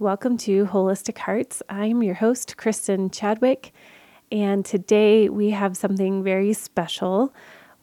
Welcome to Holistic Hearts. I'm your host, Kristen Chadwick, and today we have something very special.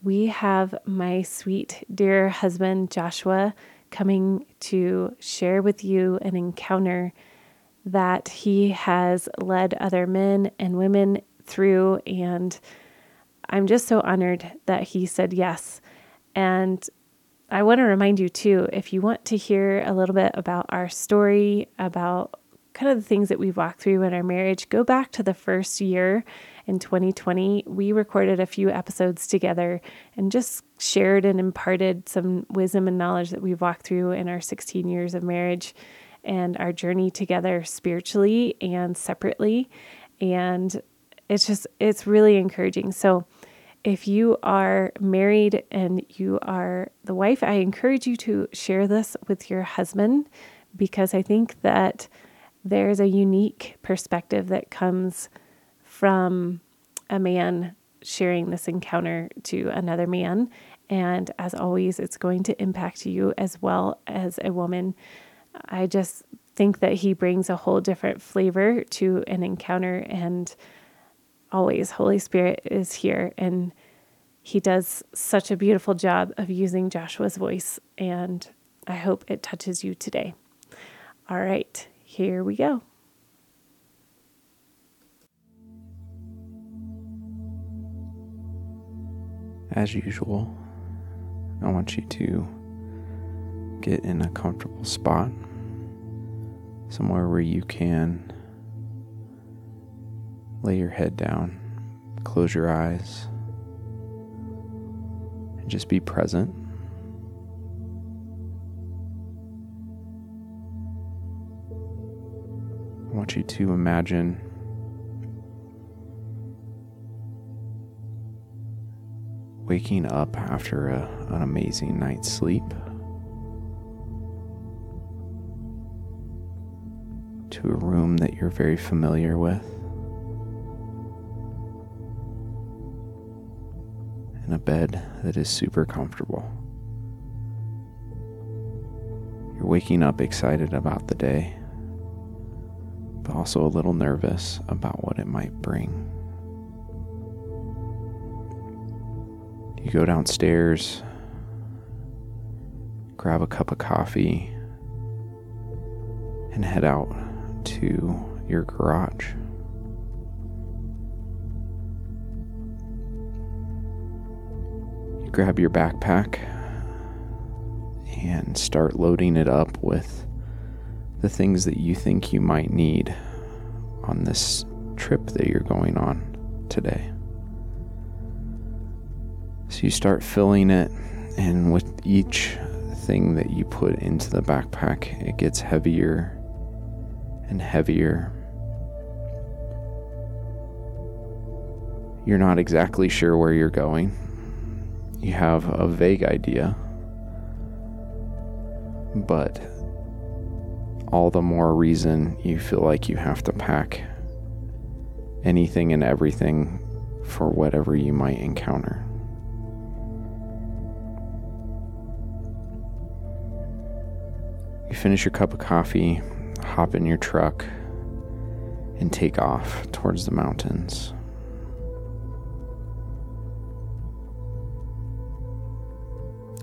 We have my sweet, dear husband, Joshua, coming to share with you an encounter that he has led other men and women through. And I'm just so honored that he said yes. And I want to remind you too if you want to hear a little bit about our story, about kind of the things that we've walked through in our marriage, go back to the first year in 2020. We recorded a few episodes together and just shared and imparted some wisdom and knowledge that we've walked through in our 16 years of marriage and our journey together spiritually and separately. And it's just, it's really encouraging. So, if you are married and you are the wife, I encourage you to share this with your husband because I think that there's a unique perspective that comes from a man sharing this encounter to another man. And as always, it's going to impact you as well as a woman. I just think that he brings a whole different flavor to an encounter and always Holy Spirit is here and he does such a beautiful job of using Joshua's voice and I hope it touches you today. All right, here we go. As usual, I want you to get in a comfortable spot, somewhere where you can lay your head down, close your eyes, and just be present. I want you to imagine waking up after a, an amazing night's sleep. To a room that you're very familiar with. Bed that is super comfortable. You're waking up excited about the day, but also a little nervous about what it might bring. You go downstairs, grab a cup of coffee, and head out to your garage. Grab your backpack and start loading it up with the things that you think you might need on this trip that you're going on today. So you start filling it, and with each thing that you put into the backpack, it gets heavier and heavier. You're not exactly sure where you're going you have a vague idea, but all the more reason you feel like you have to pack anything and everything for whatever you might encounter. You finish your cup of coffee, hop in your truck, and take off towards the mountains.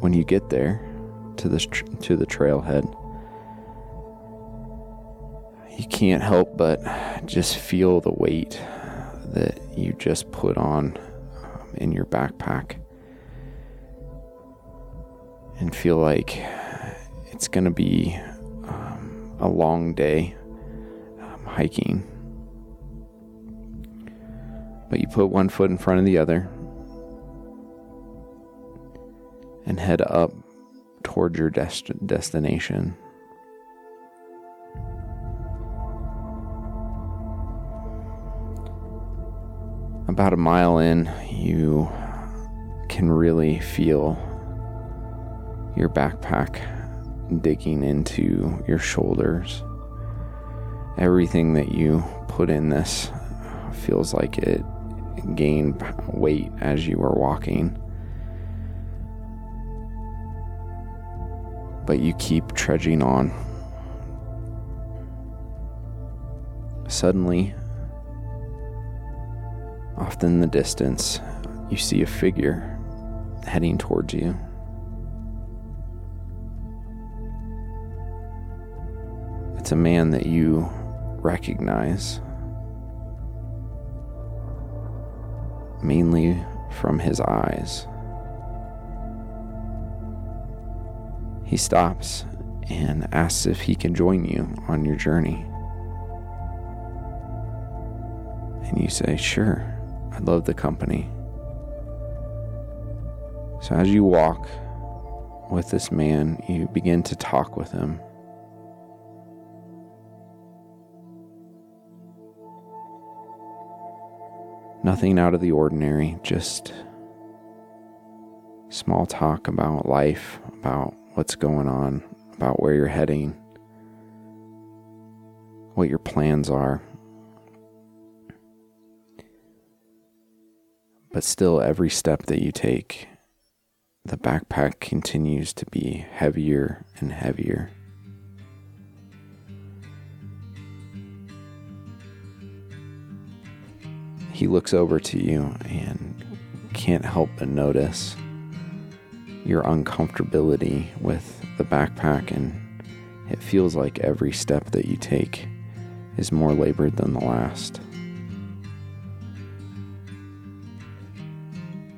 When you get there to this tr- to the trailhead you can't help but just feel the weight that you just put on um, in your backpack and feel like it's going to be um, a long day um, hiking. But you put one foot in front of the other and head up toward your dest- destination. About a mile in, you can really feel your backpack digging into your shoulders. Everything that you put in this feels like it gained weight as you were walking. But you keep trudging on. Suddenly, off in the distance, you see a figure heading towards you. It's a man that you recognize, mainly from his eyes. He stops and asks if he can join you on your journey. And you say, Sure, I love the company. So as you walk with this man, you begin to talk with him. Nothing out of the ordinary, just small talk about life, about what's going on, about where you're heading, what your plans are. But still, every step that you take, the backpack continues to be heavier and heavier. He looks over to you and can't help but notice your uncomfortability with the backpack, and it feels like every step that you take is more labored than the last.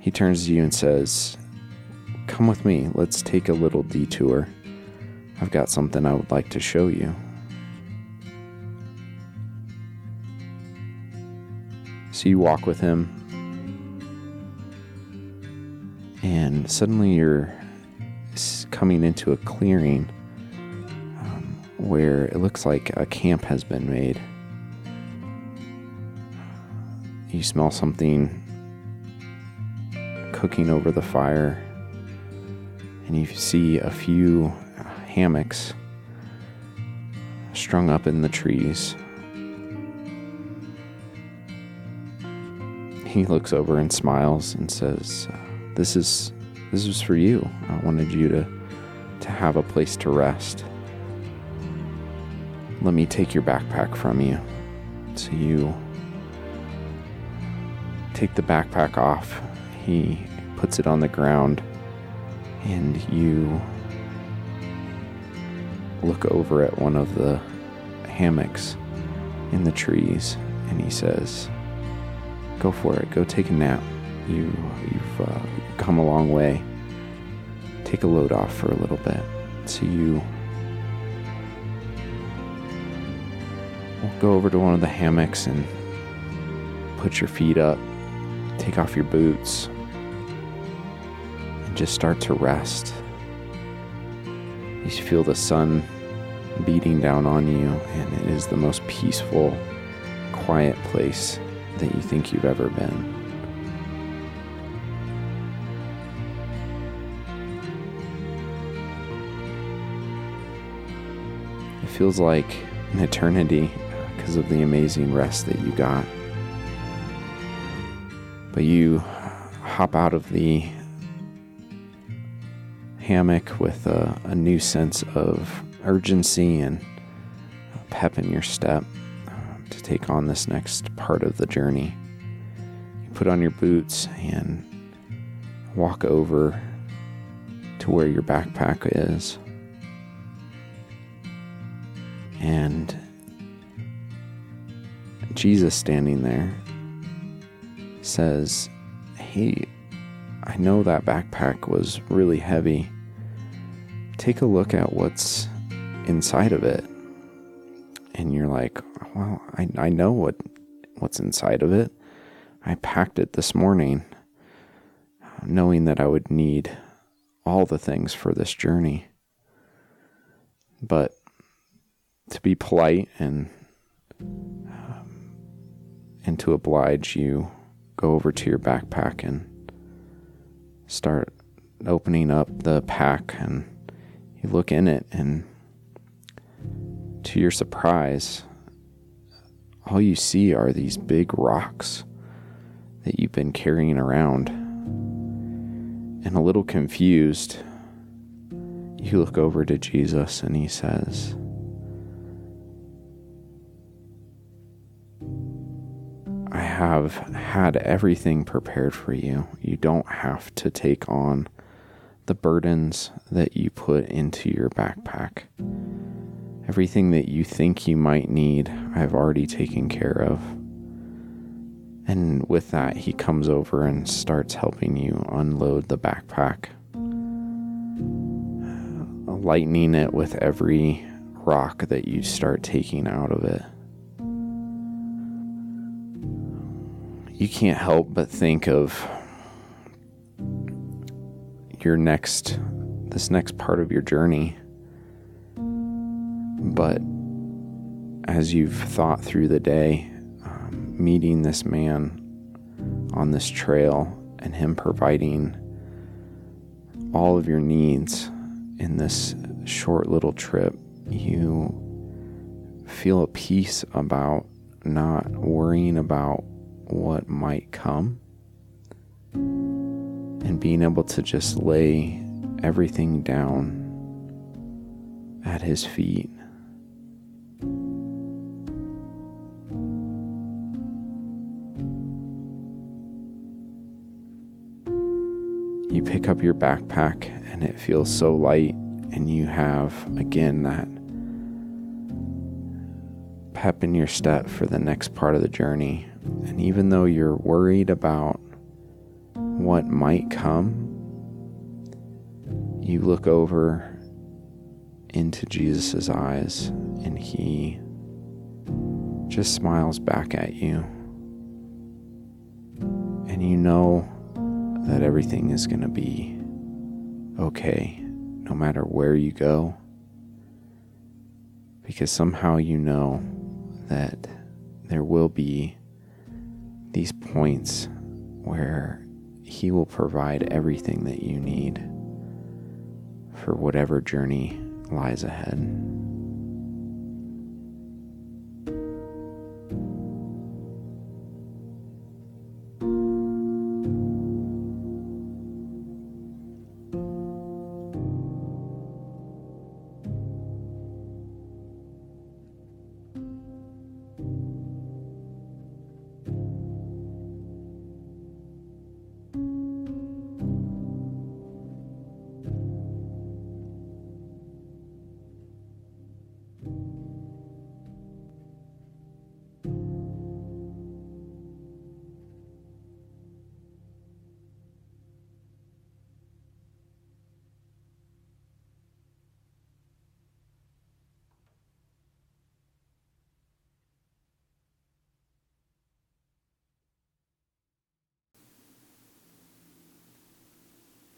He turns to you and says, Come with me, let's take a little detour. I've got something I would like to show you. So you walk with him, and suddenly you're coming into a clearing um, where it looks like a camp has been made. You smell something cooking over the fire, and you see a few hammocks strung up in the trees. He looks over and smiles and says, "This is this is for you. I wanted you to to have a place to rest. Let me take your backpack from you." So you take the backpack off. He puts it on the ground and you look over at one of the hammocks in the trees and he says, Go for it. Go take a nap. You, you've uh, come a long way. Take a load off for a little bit. So you go over to one of the hammocks and put your feet up, take off your boots, and just start to rest. You feel the sun beating down on you, and it is the most peaceful, quiet place that you think you've ever been. It feels like an eternity because of the amazing rest that you got. But you hop out of the hammock with a, a new sense of urgency and pep in your step um, to take on this next part of the journey. You put on your boots and walk over to where your backpack is. And Jesus standing there says, Hey, I know that backpack was really heavy. Take a look at what's inside of it. And you're like, well, I, I know what what's inside of it. I packed it this morning, knowing that I would need all the things for this journey. But to be polite and um, and to oblige you, go over to your backpack and start opening up the pack, and you look in it, and to your surprise, all you see are these big rocks that you've been carrying around. And a little confused, you look over to Jesus and he says, have had everything prepared for you. You don't have to take on the burdens that you put into your backpack. Everything that you think you might need, I've already taken care of. And with that, he comes over and starts helping you unload the backpack, lightening it with every rock that you start taking out of it. You can't help but think of your next, this next part of your journey. But as you've thought through the day, um, meeting this man on this trail and him providing all of your needs in this short little trip, you feel a peace about not worrying about what might come. And being able to just lay everything down at his feet. You pick up your backpack and it feels so light, and you have again that pep in your step for the next part of the journey. And even though you're worried about what might come, you look over into Jesus' eyes and he just smiles back at you. And you know that everything is going to be okay no matter where you go. Because somehow you know that there will be these points where He will provide everything that you need for whatever journey lies ahead.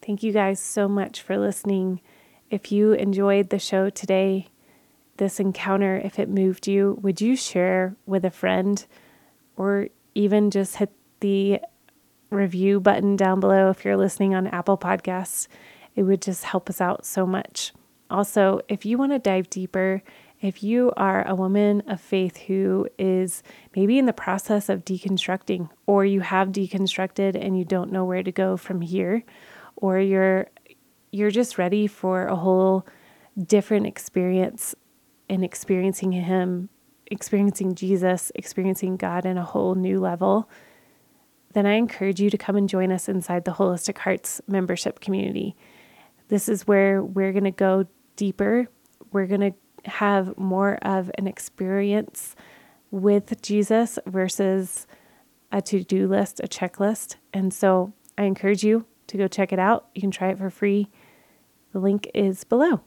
Thank you guys so much for listening. If you enjoyed the show today, this encounter, if it moved you, would you share with a friend or even just hit the review button down below if you're listening on Apple Podcasts? It would just help us out so much. Also, if you want to dive deeper, if you are a woman of faith who is maybe in the process of deconstructing, or you have deconstructed and you don't know where to go from here, or you're you're just ready for a whole different experience in experiencing him experiencing Jesus, experiencing God in a whole new level, then I encourage you to come and join us inside the Holistic Hearts membership community. This is where we're going to go deeper. We're going to have more of an experience with Jesus versus a to do list, a checklist. And so I encourage you to go check it out. You can try it for free. The link is below.